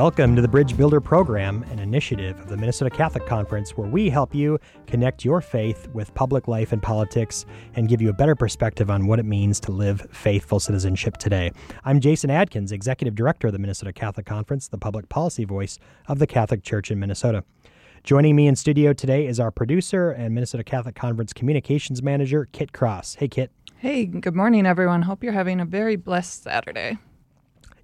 Welcome to the Bridge Builder Program, an initiative of the Minnesota Catholic Conference where we help you connect your faith with public life and politics and give you a better perspective on what it means to live faithful citizenship today. I'm Jason Adkins, Executive Director of the Minnesota Catholic Conference, the public policy voice of the Catholic Church in Minnesota. Joining me in studio today is our producer and Minnesota Catholic Conference Communications Manager, Kit Cross. Hey, Kit. Hey, good morning, everyone. Hope you're having a very blessed Saturday.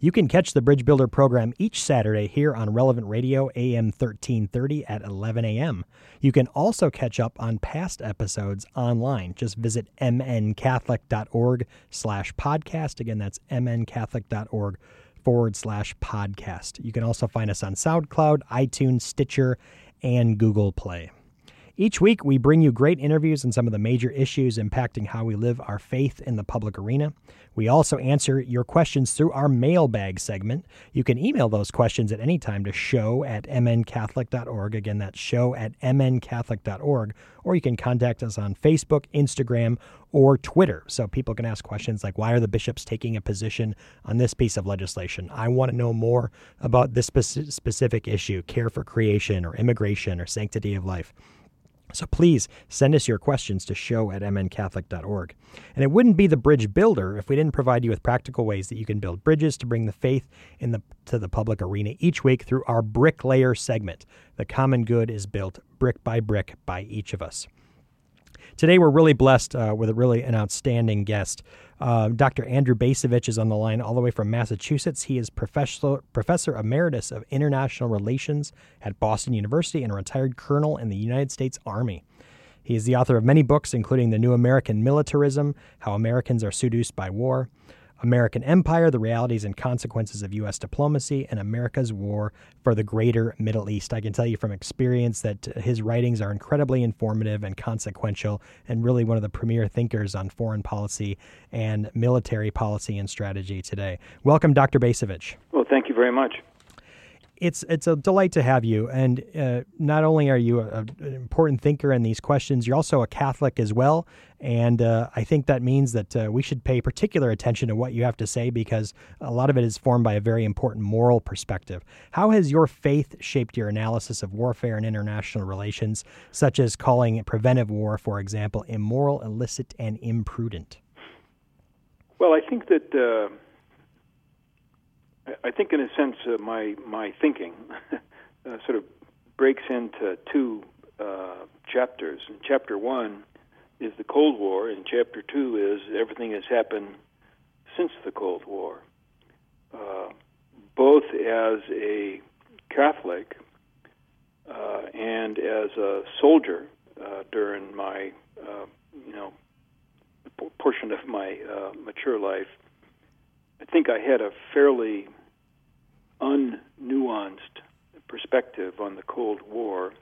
You can catch the Bridge Builder program each Saturday here on Relevant Radio AM 1330 at 11 a.m. You can also catch up on past episodes online. Just visit mncatholic.org slash podcast. Again, that's mncatholic.org forward slash podcast. You can also find us on SoundCloud, iTunes, Stitcher, and Google Play. Each week, we bring you great interviews on some of the major issues impacting how we live our faith in the public arena. We also answer your questions through our mailbag segment. You can email those questions at any time to show at mncatholic.org. Again, that's show at mncatholic.org. Or you can contact us on Facebook, Instagram, or Twitter. So people can ask questions like, why are the bishops taking a position on this piece of legislation? I want to know more about this specific issue, care for creation, or immigration, or sanctity of life. So please send us your questions to show at mncatholic.org. And it wouldn't be the bridge builder if we didn't provide you with practical ways that you can build bridges to bring the faith in the, to the public arena each week through our bricklayer segment. The common good is built brick by brick by each of us. Today, we're really blessed uh, with a really an outstanding guest. Uh, Dr. Andrew Bacevich is on the line all the way from Massachusetts. He is professor, professor emeritus of international relations at Boston University and a retired colonel in the United States Army. He is the author of many books, including The New American Militarism How Americans Are Seduced by War, American Empire, the realities and consequences of U.S. diplomacy, and America's war for the greater Middle East. I can tell you from experience that his writings are incredibly informative and consequential, and really one of the premier thinkers on foreign policy and military policy and strategy today. Welcome, Dr. Bacevich. Well, thank you very much it's it's a delight to have you. And uh, not only are you a, an important thinker in these questions, you're also a Catholic as well. And uh, I think that means that uh, we should pay particular attention to what you have to say because a lot of it is formed by a very important moral perspective. How has your faith shaped your analysis of warfare and international relations, such as calling preventive war, for example, immoral, illicit, and imprudent? Well, I think that uh, I think, in a sense, uh, my my thinking uh, sort of breaks into two uh, chapters. And chapter one is the Cold War, and chapter two is everything that's happened since the Cold War. Uh, both as a Catholic uh, and as a soldier uh, during my, you know, portion of my mature life, I think I had a fairly unnuanced perspective on the Cold War,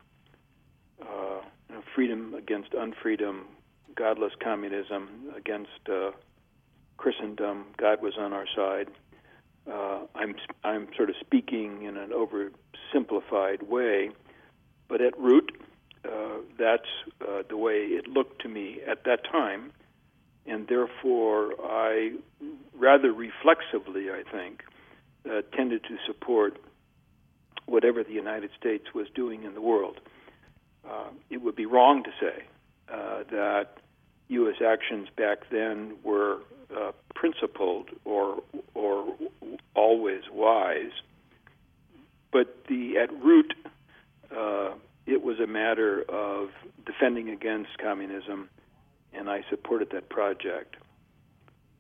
uh, you know, freedom against unfreedom, godless communism against uh, Christendom. God was on our side. Uh, I'm I'm sort of speaking in an oversimplified way, but at root, uh, that's uh, the way it looked to me at that time, and therefore I rather reflexively, I think, uh, tended to support whatever the United States was doing in the world. Uh, it would be wrong to say uh, that U.S. actions back then were uh, principled or or always wise, but the at root uh, it was a matter of defending against communism, and I supported that project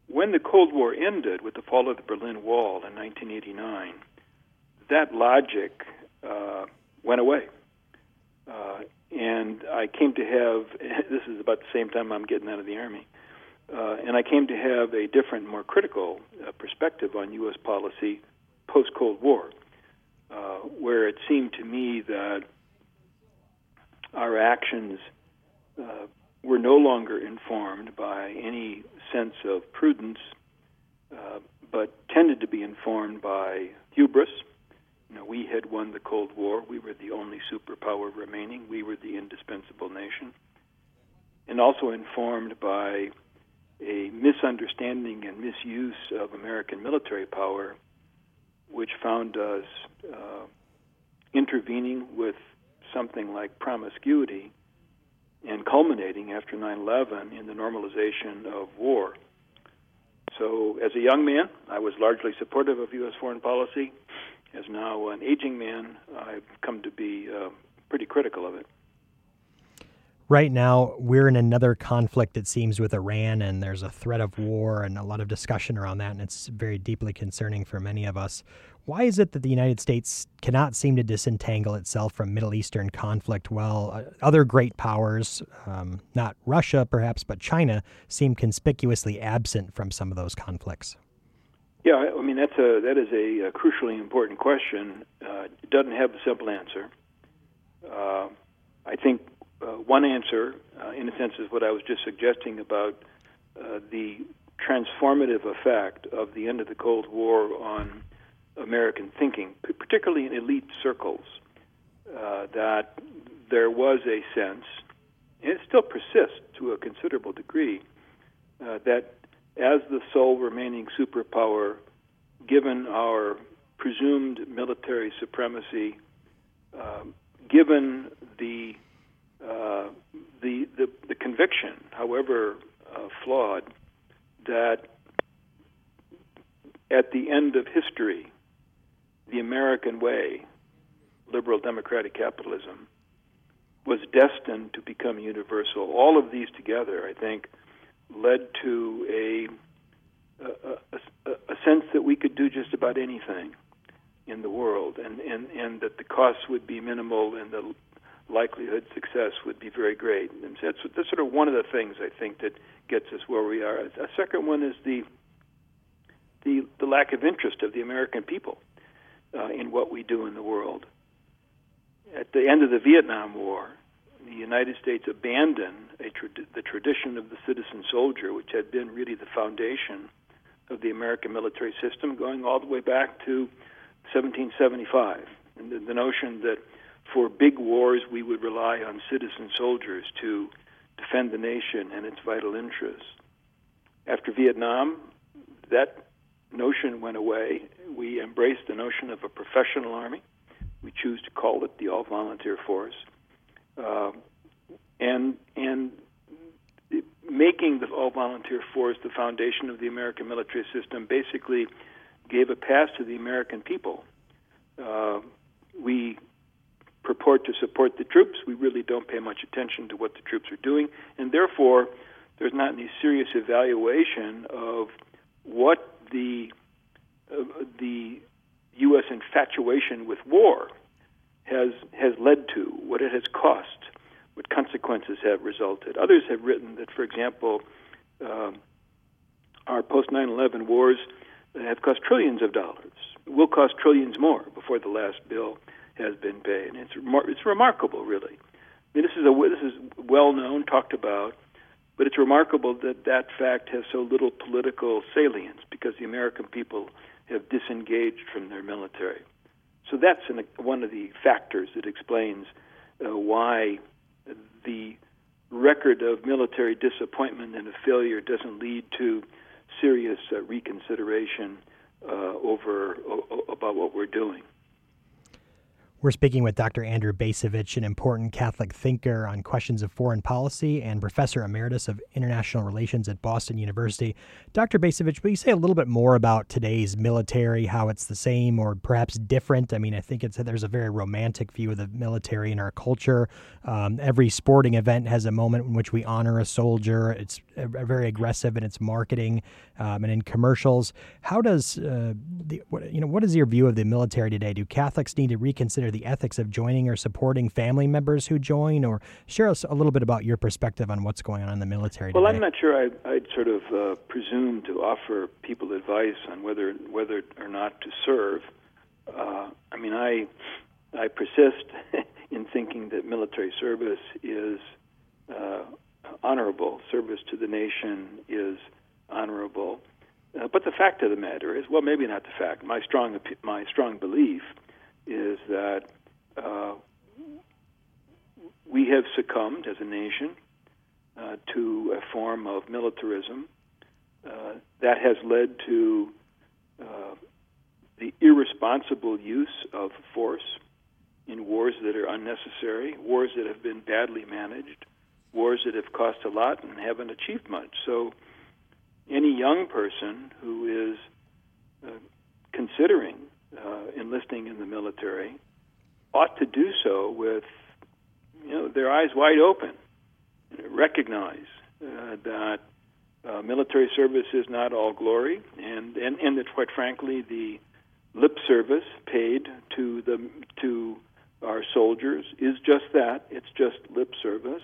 when the Cold War ended with the fall of the Berlin Wall in 1989, that logic uh, went away. Uh, and I came to have this is about the same time I'm getting out of the army, uh, and I came to have a different, more critical uh, perspective on U.S. policy post Cold War, uh, where it seemed to me that our actions uh, were no longer informed by any sense of prudence, uh, but tended to be informed by hubris. You know, we had won the Cold War. We were the only superpower remaining. We were the indispensable nation. And also informed by a misunderstanding and misuse of American military power, which found us uh, intervening with something like promiscuity and culminating after 9 11 in the normalization of war. So, as a young man, I was largely supportive of U.S. foreign policy. As now an aging man, I've come to be uh, pretty critical of it. Right now, we're in another conflict, it seems, with Iran, and there's a threat of war and a lot of discussion around that, and it's very deeply concerning for many of us. Why is it that the United States cannot seem to disentangle itself from Middle Eastern conflict while uh, other great powers, um, not Russia perhaps, but China, seem conspicuously absent from some of those conflicts? Yeah, I mean that's a that is a, a crucially important question. Uh, it doesn't have a simple answer. Uh, I think one answer, uh, in a sense, is what I was just suggesting about uh, the transformative effect of the end of the Cold War on American thinking, particularly in elite circles, uh, that there was a sense, and it still persists to a considerable degree, uh, that as the sole remaining superpower, given our presumed military supremacy, um, given the, uh, the the the conviction, however uh, flawed, that at the end of history, the American way, liberal democratic capitalism, was destined to become universal. All of these together, I think, led to a a, a, a sense that we could do just about anything in the world, and, and, and that the costs would be minimal and the likelihood success would be very great. And that's, that's sort of one of the things I think that gets us where we are. A second one is the the, the lack of interest of the American people uh, in what we do in the world. At the end of the Vietnam War, the United States abandoned the tradition of the citizen soldier, which had been really the foundation of the American military system, going all the way back to 1775. And the, the notion that for big wars we would rely on citizen soldiers to defend the nation and its vital interests. After Vietnam, that notion went away. We embraced the notion of a professional army. We choose to call it the all volunteer force. Uh, and and making the all volunteer force the foundation of the American military system basically gave a pass to the American people. Uh, we purport to support the troops. We really don't pay much attention to what the troops are doing, and therefore, there's not any serious evaluation of what the uh, the U.S. infatuation with war has has led to, what it has cost, what consequences have resulted. Others have written that, for example, um, our post 9/11 wars have cost trillions of dollars. Will cost trillions more before the last bill has been paid. It's remar- it's remarkable, really. I mean, this is a this is well known, talked about, but it's remarkable that that fact has so little political salience because the American people have disengaged from their military. So that's an, one of the factors that explains uh, why the record of military disappointment and a failure doesn't lead to serious uh, reconsideration uh, over o- about what we're doing. We're speaking with Dr. Andrew Bacevich, an important Catholic thinker on questions of foreign policy and professor emeritus of international relations at Boston University. Dr. Bacevich, will you say a little bit more about today's military, how it's the same or perhaps different? I mean, I think it's there's a very romantic view of the military in our culture. Um, every sporting event has a moment in which we honor a soldier. It's very aggressive in its marketing um, and in commercials. How does uh, the what, you know what is your view of the military today? Do Catholics need to reconsider the ethics of joining or supporting family members who join, or share us a little bit about your perspective on what's going on in the military. Well, today. I'm not sure I, would sort of uh, presume to offer people advice on whether whether or not to serve. Uh, I mean, I I persist in thinking that military service is uh, honorable. Service to the nation is honorable. Uh, but the fact of the matter is, well, maybe not the fact. My strong my strong belief is that uh, we have succumbed as a nation uh, to a form of militarism uh, that has led to uh, the irresponsible use of force in wars that are unnecessary, wars that have been badly managed, wars that have cost a lot and haven't achieved much. So, any young person who is uh, considering uh, enlisting in the military ought to do so with you know their eyes wide open, recognize uh, that uh, military service is not all glory, and, and and that quite frankly the lip service paid to the to our soldiers is just that. It's just lip service,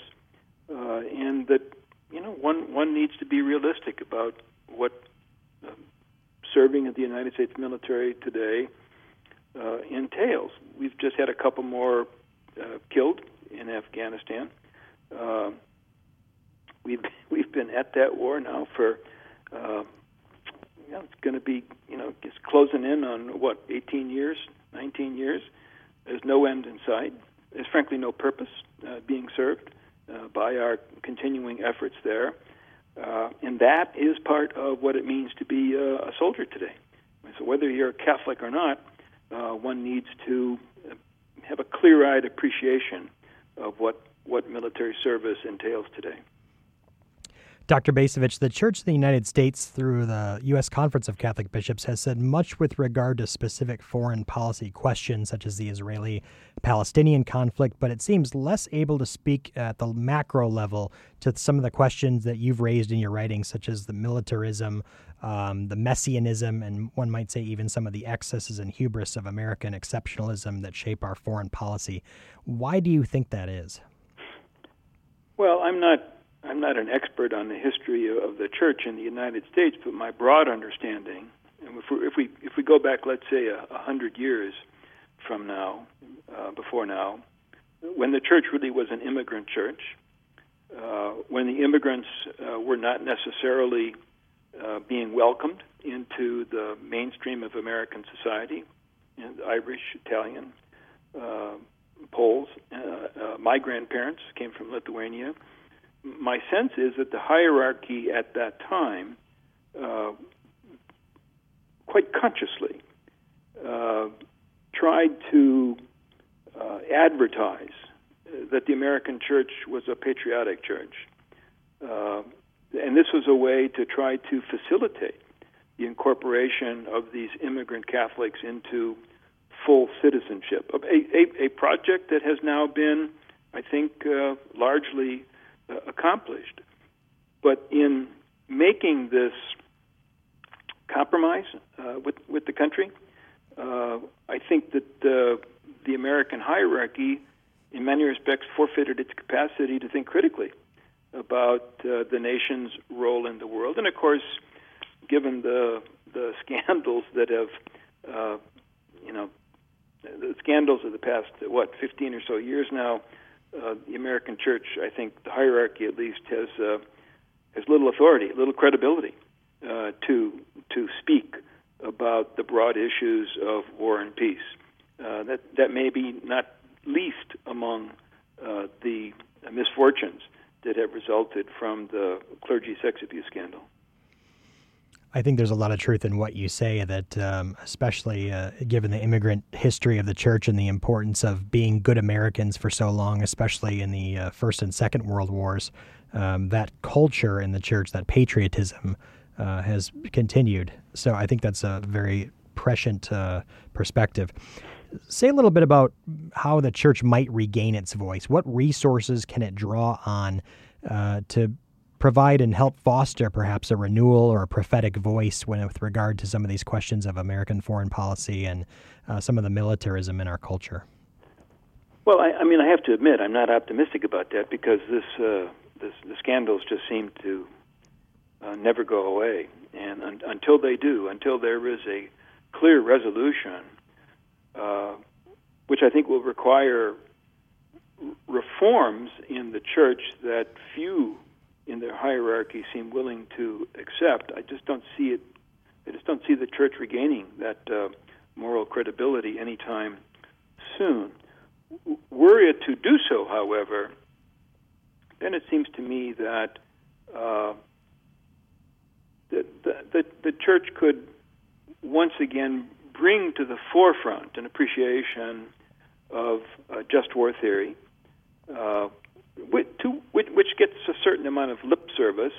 uh, and that you know one one needs to be realistic about what uh, serving in the United States military today uh, entails. We've just had a couple more uh, killed in Afghanistan. Uh, we've we've been at that war now for. Uh, know, it's going to be, you know, it's closing in on what, 18 years, 19 years. There's no end in sight. There's frankly no purpose uh, being served uh, by our continuing efforts there. Uh, and that is part of what it means to be uh, a soldier today. So whether you're a Catholic or not, uh, one needs to have a clear-eyed appreciation of what, what military service entails today. Dr. Bacevich, the Church of the United States, through the U.S. Conference of Catholic Bishops, has said much with regard to specific foreign policy questions such as the Israeli Palestinian conflict, but it seems less able to speak at the macro level to some of the questions that you've raised in your writings, such as the militarism, um, the messianism, and one might say even some of the excesses and hubris of American exceptionalism that shape our foreign policy. Why do you think that is? Well, I'm not I'm not an expert on the history of the church in the United States, but my broad understanding, and if we if we, if we go back, let's say a, a hundred years from now, uh, before now, when the church really was an immigrant church, uh, when the immigrants uh, were not necessarily uh, being welcomed into the mainstream of American society, and Irish, Italian, uh, Poles. Uh, my grandparents came from Lithuania my sense is that the hierarchy at that time, uh, quite consciously, uh, tried to uh, advertise that the American church was a patriotic church. Uh, and this was a way to try to facilitate the incorporation of these immigrant Catholics into full citizenship. A, a, a project that has now been, I think, uh, largely uh, accomplished. But in making this compromise uh, with with the country, uh, I think that uh, the American hierarchy, in many respects, forfeited its capacity to think critically about uh, the nation's role in the world. And of course, given the the scandals that have, you know, the scandals of the past what 15 or so years now uh, the American church, I think the hierarchy at least has uh, has little authority, little credibility uh, to to speak about the broad issues of war and peace. Uh, that that may be not least among uh, the misfortunes that have resulted from the clergy sex abuse scandal. I think there's a lot of truth in what you say that, um, especially uh, given the immigrant history of the church and the importance of being good Americans for so long, especially in the uh, First and Second World Wars, um, that culture in the church, that patriotism, uh, has continued. So I think that's a very prescient uh, perspective. Say a little bit about how the church might regain its voice. What resources can it draw on uh, to provide and help foster perhaps a renewal or a prophetic voice when, with regard to some of these questions of American foreign policy and uh, some of the militarism in our culture? Well, I, I, mean, I have to admit, I'm not optimistic about that because this, uh, this the scandals just seem to uh, never go away, and un- until they do, until there is a clear resolution, uh, which I think will require reforms in the church that few in their hierarchy seem willing to accept. I just don't see it. I just don't see the church regaining that uh, moral credibility anytime soon. Were it to do so, however, then it seems to me that uh, the, the, church could once again bring to the forefront an appreciation of uh, just war theory, uh, which, to, which, gets a certain amount of lip service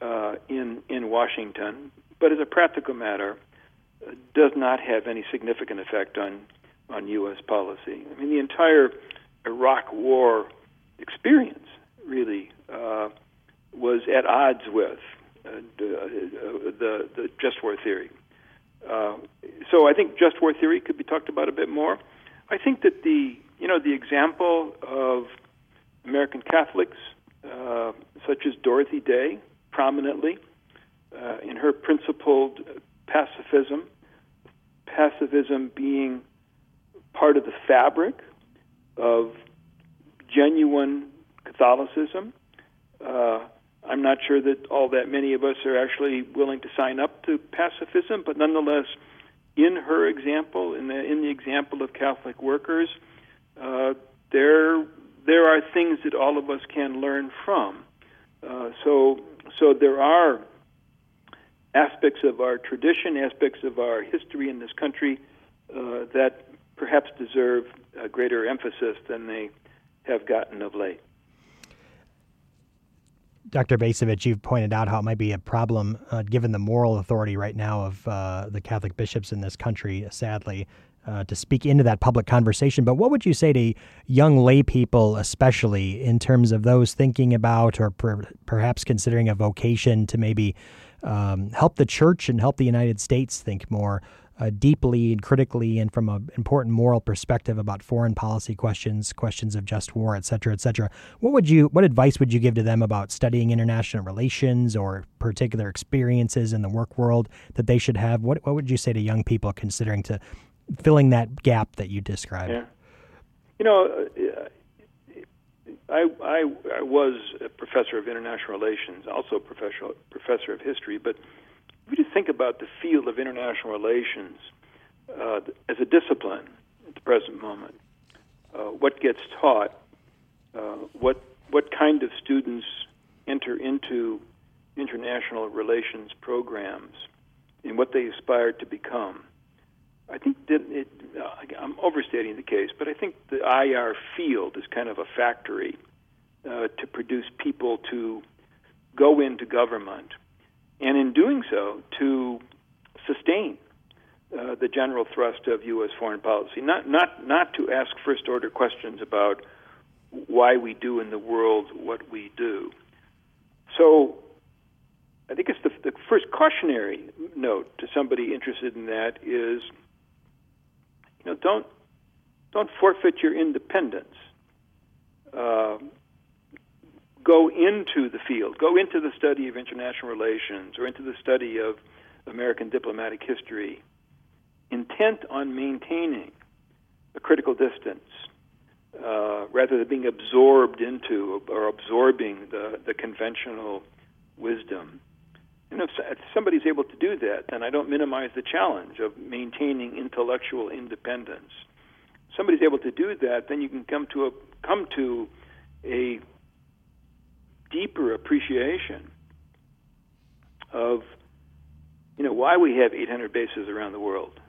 uh, in in Washington, but as a practical matter, uh, does not have any significant effect on on U.S. policy. I mean, the entire Iraq War experience really uh, was at odds with uh, the, the, the just war theory. Uh, so I think just war theory could be talked about a bit more. I think that the you know the example of American Catholics uh, such as Dorothy Day prominently uh, in her principled pacifism, pacifism being part of the fabric of genuine Catholicism. Uh, I'm not sure that all that many of us are actually willing to sign up to pacifism, but nonetheless, in her example, in the in the example of Catholic workers, uh, there there are things that all of us can learn from. Uh, so so there are aspects of our tradition, aspects of our history in this country uh, that perhaps deserve a greater emphasis than they have gotten of late. Dr. Bacevich, you've pointed out how it might be a problem uh, given the moral authority right now of uh, the Catholic bishops in this country, sadly, uh, to speak into that public conversation. But what would you say to young lay people, especially in terms of those thinking about or per- perhaps considering a vocation to maybe um, help the church and help the United States think more uh, deeply and critically and from an important moral perspective about foreign policy questions, questions of just war, et cetera, et cetera. What would you, what advice would you give to them about studying international relations or particular experiences in the work world that they should have? What, what would you say to young people considering to filling that gap that you described? Yeah. You know, uh, I, I, I was a professor of international relations, also professor professor of history, but if you just think about the field of international relations uh, as a discipline at the present moment, uh, what gets taught, uh, what what kind of students enter into international relations programs, and what they aspire to become. I think that it, uh, I'm overstating the case, but I think the IR field is kind of a factory uh, to produce people to go into government and in doing so, to sustain uh, the general thrust of U.S. foreign policy, not not not to ask first order questions about why we do in the world what we do. So, I think it's the, the first cautionary note to somebody interested in that is, know, don't don't forfeit your independence. Uh, go into the field, go into the study of international relations or into the study of American diplomatic history, intent on maintaining a critical distance uh, rather than being absorbed into or absorbing the, the conventional wisdom. And if, if somebody's able to do that, then I don't minimize the challenge of maintaining intellectual independence. If somebody's able to do that, then you can come to a come to a deeper appreciation of you know why we have 800 bases around the world,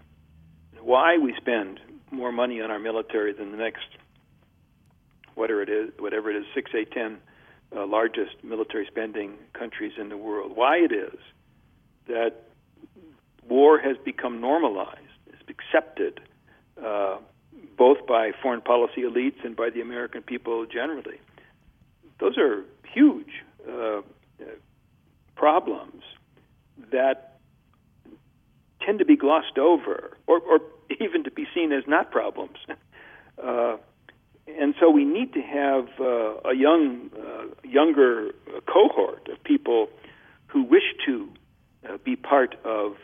why we spend more money on our military than the next whatever it is, whatever it is, six, eight, ten uh, largest military spending countries in the world. Why it is that war has become normalized, it's accepted uh, both by foreign policy elites and by the American people generally. Those are huge uh, problems that tend to be glossed over or, or even to be seen as not problems. And so we need to have uh, a young, uh, younger cohort of people who wish to uh, be part of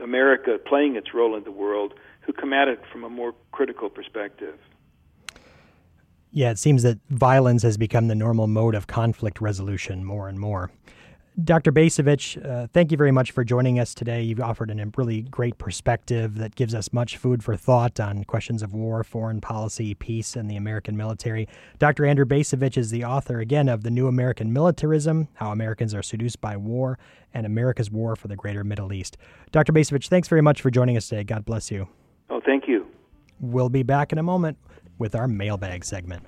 America playing its role in the world, who come at it from a more critical perspective. Yeah, it seems that violence has become the normal mode of conflict resolution more and more. Dr. Bacevich, uh, thank you very much for joining us today. You've offered a really great perspective that gives us much food for thought on questions of war, foreign policy, peace, and the American military. Dr. Andrew Bacevich is the author, again, of The New American Militarism How Americans Are Seduced by War and America's War for the Greater Middle East. Dr. Bacevich, thanks very much for joining us today. God bless you. Oh, thank you. We'll be back in a moment with our mailbag segment.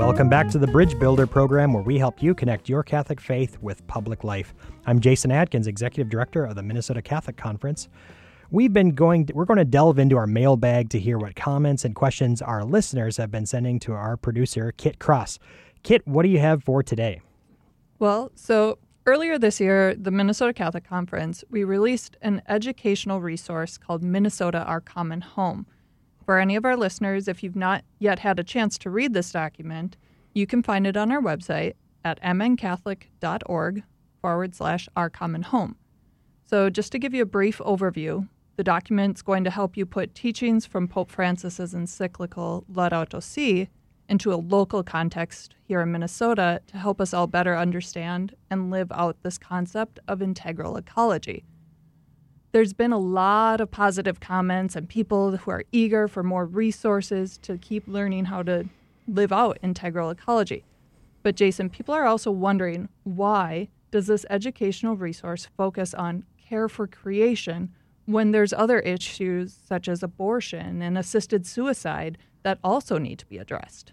Welcome back to the Bridge Builder program where we help you connect your Catholic faith with public life. I'm Jason Adkins, Executive Director of the Minnesota Catholic Conference. We've been going to, we're going to delve into our mailbag to hear what comments and questions our listeners have been sending to our producer Kit Cross. Kit, what do you have for today? Well, so earlier this year, the Minnesota Catholic Conference, we released an educational resource called Minnesota Our Common Home. For any of our listeners, if you've not yet had a chance to read this document, you can find it on our website at mncatholic.org forward slash our common home. So, just to give you a brief overview, the document's going to help you put teachings from Pope Francis's encyclical Laudato Si into a local context here in Minnesota to help us all better understand and live out this concept of integral ecology there's been a lot of positive comments and people who are eager for more resources to keep learning how to live out integral ecology. But Jason, people are also wondering why does this educational resource focus on care for creation when there's other issues such as abortion and assisted suicide that also need to be addressed?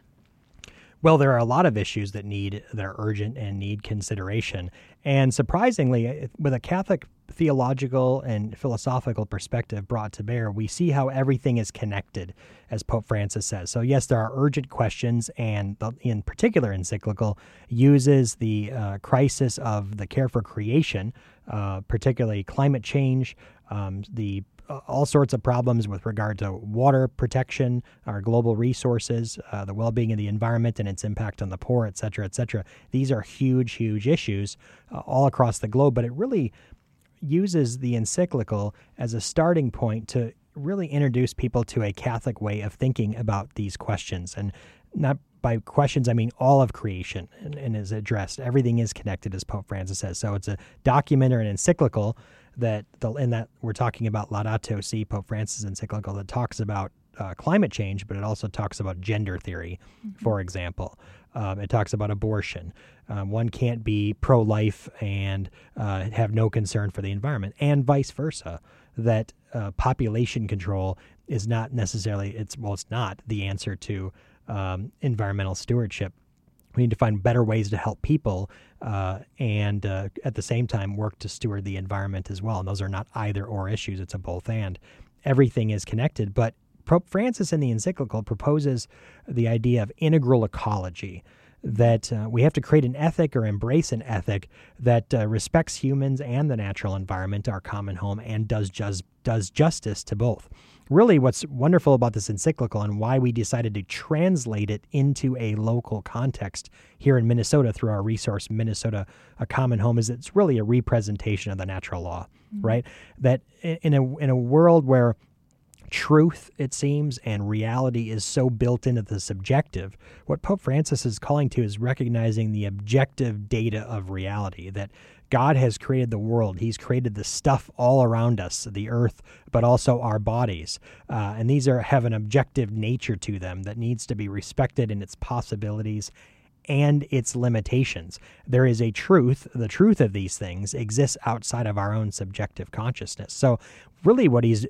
Well, there are a lot of issues that need that are urgent and need consideration. And surprisingly, with a Catholic theological and philosophical perspective brought to bear, we see how everything is connected, as Pope Francis says. So, yes, there are urgent questions, and the, in particular, encyclical uses the uh, crisis of the care for creation, uh, particularly climate change, um, the all sorts of problems with regard to water protection, our global resources, uh, the well-being of the environment and its impact on the poor, et cetera, et cetera. These are huge, huge issues uh, all across the globe, but it really uses the encyclical as a starting point to really introduce people to a Catholic way of thinking about these questions. And not by questions, I mean all of creation and, and is addressed. Everything is connected, as Pope Francis says. So it's a document or an encyclical that the, in that we're talking about Laudato Si, Pope Francis encyclical that talks about uh, climate change, but it also talks about gender theory, mm-hmm. for example. Um, it talks about abortion. Um, one can't be pro life and uh, have no concern for the environment, and vice versa. That uh, population control is not necessarily, it's well, it's not the answer to um, environmental stewardship. We need to find better ways to help people uh, and uh, at the same time work to steward the environment as well. And those are not either or issues, it's a both and. Everything is connected, but Pope Francis in the encyclical proposes the idea of integral ecology that uh, we have to create an ethic or embrace an ethic that uh, respects humans and the natural environment, our common home, and does just does justice to both really what's wonderful about this encyclical and why we decided to translate it into a local context here in Minnesota through our resource Minnesota a common home is it's really a representation of the natural law mm-hmm. right that in a in a world where truth it seems and reality is so built into the subjective what pope francis is calling to is recognizing the objective data of reality that God has created the world. He's created the stuff all around us, the earth, but also our bodies. Uh, and these are have an objective nature to them that needs to be respected in its possibilities and its limitations. There is a truth, the truth of these things exists outside of our own subjective consciousness. So, really, what he's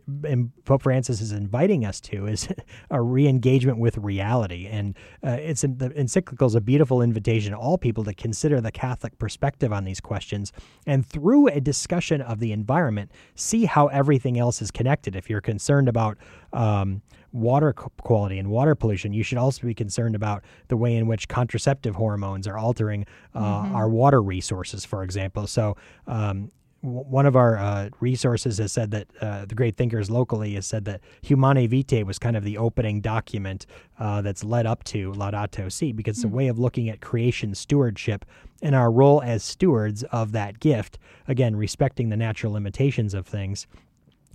Pope Francis is inviting us to is a re engagement with reality. And uh, it's the encyclical is a beautiful invitation to all people to consider the Catholic perspective on these questions. And through a discussion of the environment, see how everything else is connected. If you're concerned about, um, water quality and water pollution, you should also be concerned about the way in which contraceptive hormones are altering uh, mm-hmm. our water resources, for example. So, um, one of our uh, resources has said that uh, the great thinkers locally has said that Humanae Vitae was kind of the opening document uh, that's led up to Laudato Si because it's a mm. way of looking at creation stewardship and our role as stewards of that gift. Again, respecting the natural limitations of things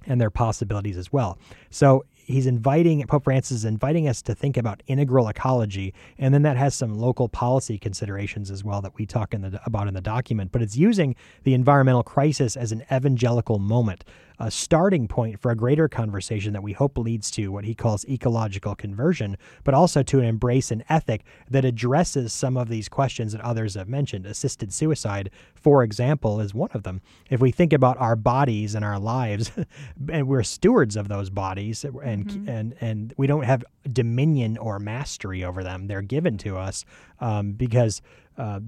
and their possibilities as well. So he's inviting Pope Francis is inviting us to think about integral ecology, and then that has some local policy considerations as well that we talk in the, about in the document. But it's using the environmental crisis as an evangelical moment, a starting point for a greater conversation that we hope leads to what he calls ecological conversion, but also to an embrace an ethic that addresses some of these questions that others have mentioned. Assisted suicide, for example, is one of them. If we think about our bodies and our lives, and we're stewards of those bodies, and mm-hmm. and and we don't have dominion or mastery over them; they're given to us um, because uh,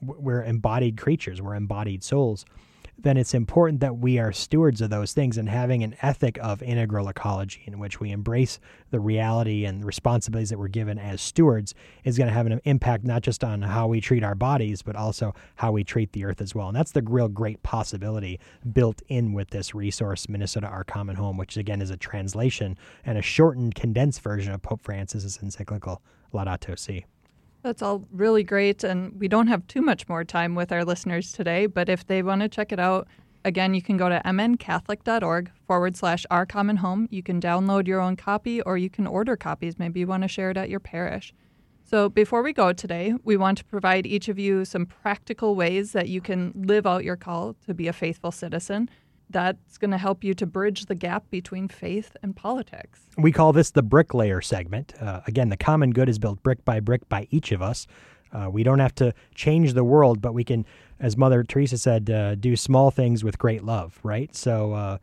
we're embodied creatures, we're embodied souls then it's important that we are stewards of those things and having an ethic of integral ecology in which we embrace the reality and responsibilities that we're given as stewards is going to have an impact not just on how we treat our bodies, but also how we treat the earth as well. And that's the real great possibility built in with this resource, Minnesota Our Common Home, which again is a translation and a shortened, condensed version of Pope Francis's encyclical Laudato Si. That's all really great. And we don't have too much more time with our listeners today, but if they want to check it out, again, you can go to mncatholic.org forward slash our common home. You can download your own copy or you can order copies. Maybe you want to share it at your parish. So, before we go today, we want to provide each of you some practical ways that you can live out your call to be a faithful citizen that's going to help you to bridge the gap between faith and politics. We call this the bricklayer segment. Uh, again, the common good is built brick by brick by each of us. Uh, we don't have to change the world, but we can, as Mother Teresa said, uh, do small things with great love, right? So uh,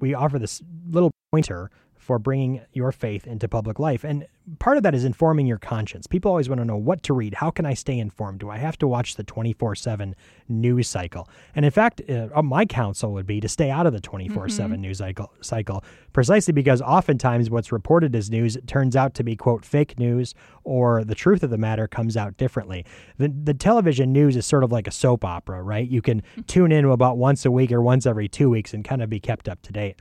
we offer this little pointer for bringing your faith into public life. And part of that is informing your conscience. People always want to know what to read. How can I stay informed? Do I have to watch the 24 7 news cycle? And in fact, uh, my counsel would be to stay out of the 24 7 mm-hmm. news cycle, cycle, precisely because oftentimes what's reported as news turns out to be, quote, fake news or the truth of the matter comes out differently. The, the television news is sort of like a soap opera, right? You can mm-hmm. tune in about once a week or once every two weeks and kind of be kept up to date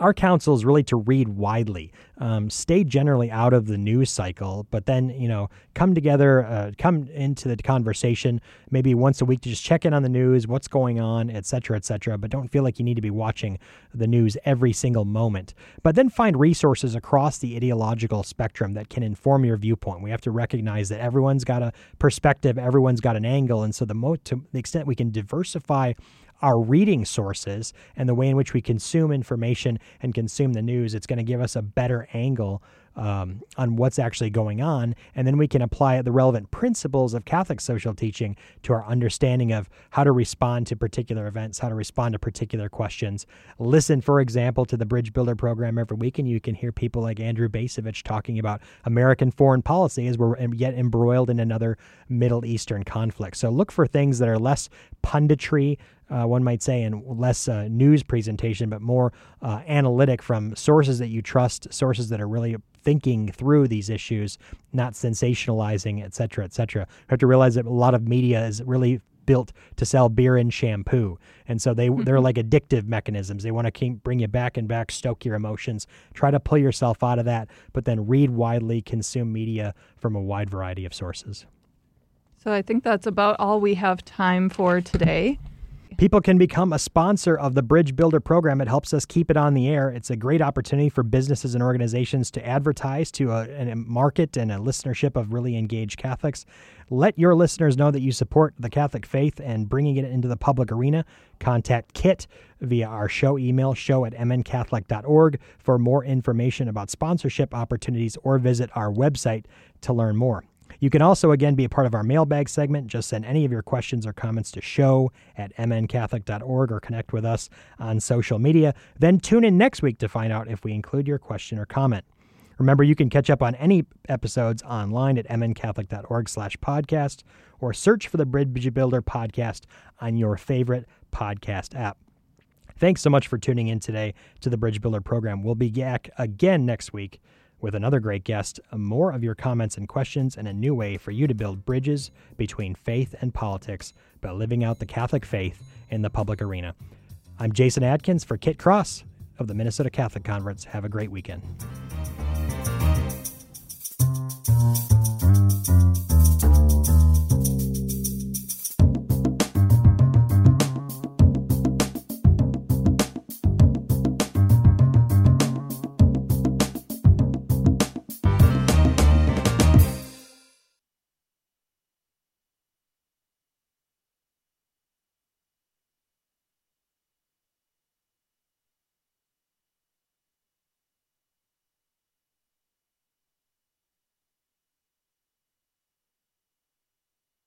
our counsel is really to read widely, um, stay generally out of the news cycle, but then you know come together, uh, come into the conversation maybe once a week to just check in on the news, what's going on, et cetera, et cetera. But don't feel like you need to be watching the news every single moment. But then find resources across the ideological spectrum that can inform your viewpoint. We have to recognize that everyone's got a perspective, everyone's got an angle, and so the mo- to the extent we can diversify our reading sources and the way in which we consume information and consume the news, it's going to give us a better angle um, on what's actually going on. And then we can apply the relevant principles of Catholic social teaching to our understanding of how to respond to particular events, how to respond to particular questions. Listen, for example, to the Bridge Builder program every week, and you can hear people like Andrew Bacevich talking about American foreign policy as we're yet embroiled in another Middle Eastern conflict. So look for things that are less punditry. Uh, one might say, and less uh, news presentation, but more uh, analytic from sources that you trust, sources that are really thinking through these issues, not sensationalizing, et cetera, et cetera. You have to realize that a lot of media is really built to sell beer and shampoo, and so they mm-hmm. they're like addictive mechanisms. They want to keep bring you back and back, stoke your emotions, try to pull yourself out of that, but then read widely, consume media from a wide variety of sources. So I think that's about all we have time for today. People can become a sponsor of the Bridge Builder program. It helps us keep it on the air. It's a great opportunity for businesses and organizations to advertise to a, a market and a listenership of really engaged Catholics. Let your listeners know that you support the Catholic faith and bringing it into the public arena. Contact Kit via our show email, show at mncatholic.org for more information about sponsorship opportunities or visit our website to learn more. You can also, again, be a part of our mailbag segment. Just send any of your questions or comments to show at mncatholic.org or connect with us on social media. Then tune in next week to find out if we include your question or comment. Remember, you can catch up on any episodes online at mncatholic.org slash podcast or search for the Bridge Builder podcast on your favorite podcast app. Thanks so much for tuning in today to the Bridge Builder program. We'll be back again next week with another great guest, more of your comments and questions, and a new way for you to build bridges between faith and politics by living out the Catholic faith in the public arena. I'm Jason Adkins for Kit Cross of the Minnesota Catholic Conference. Have a great weekend.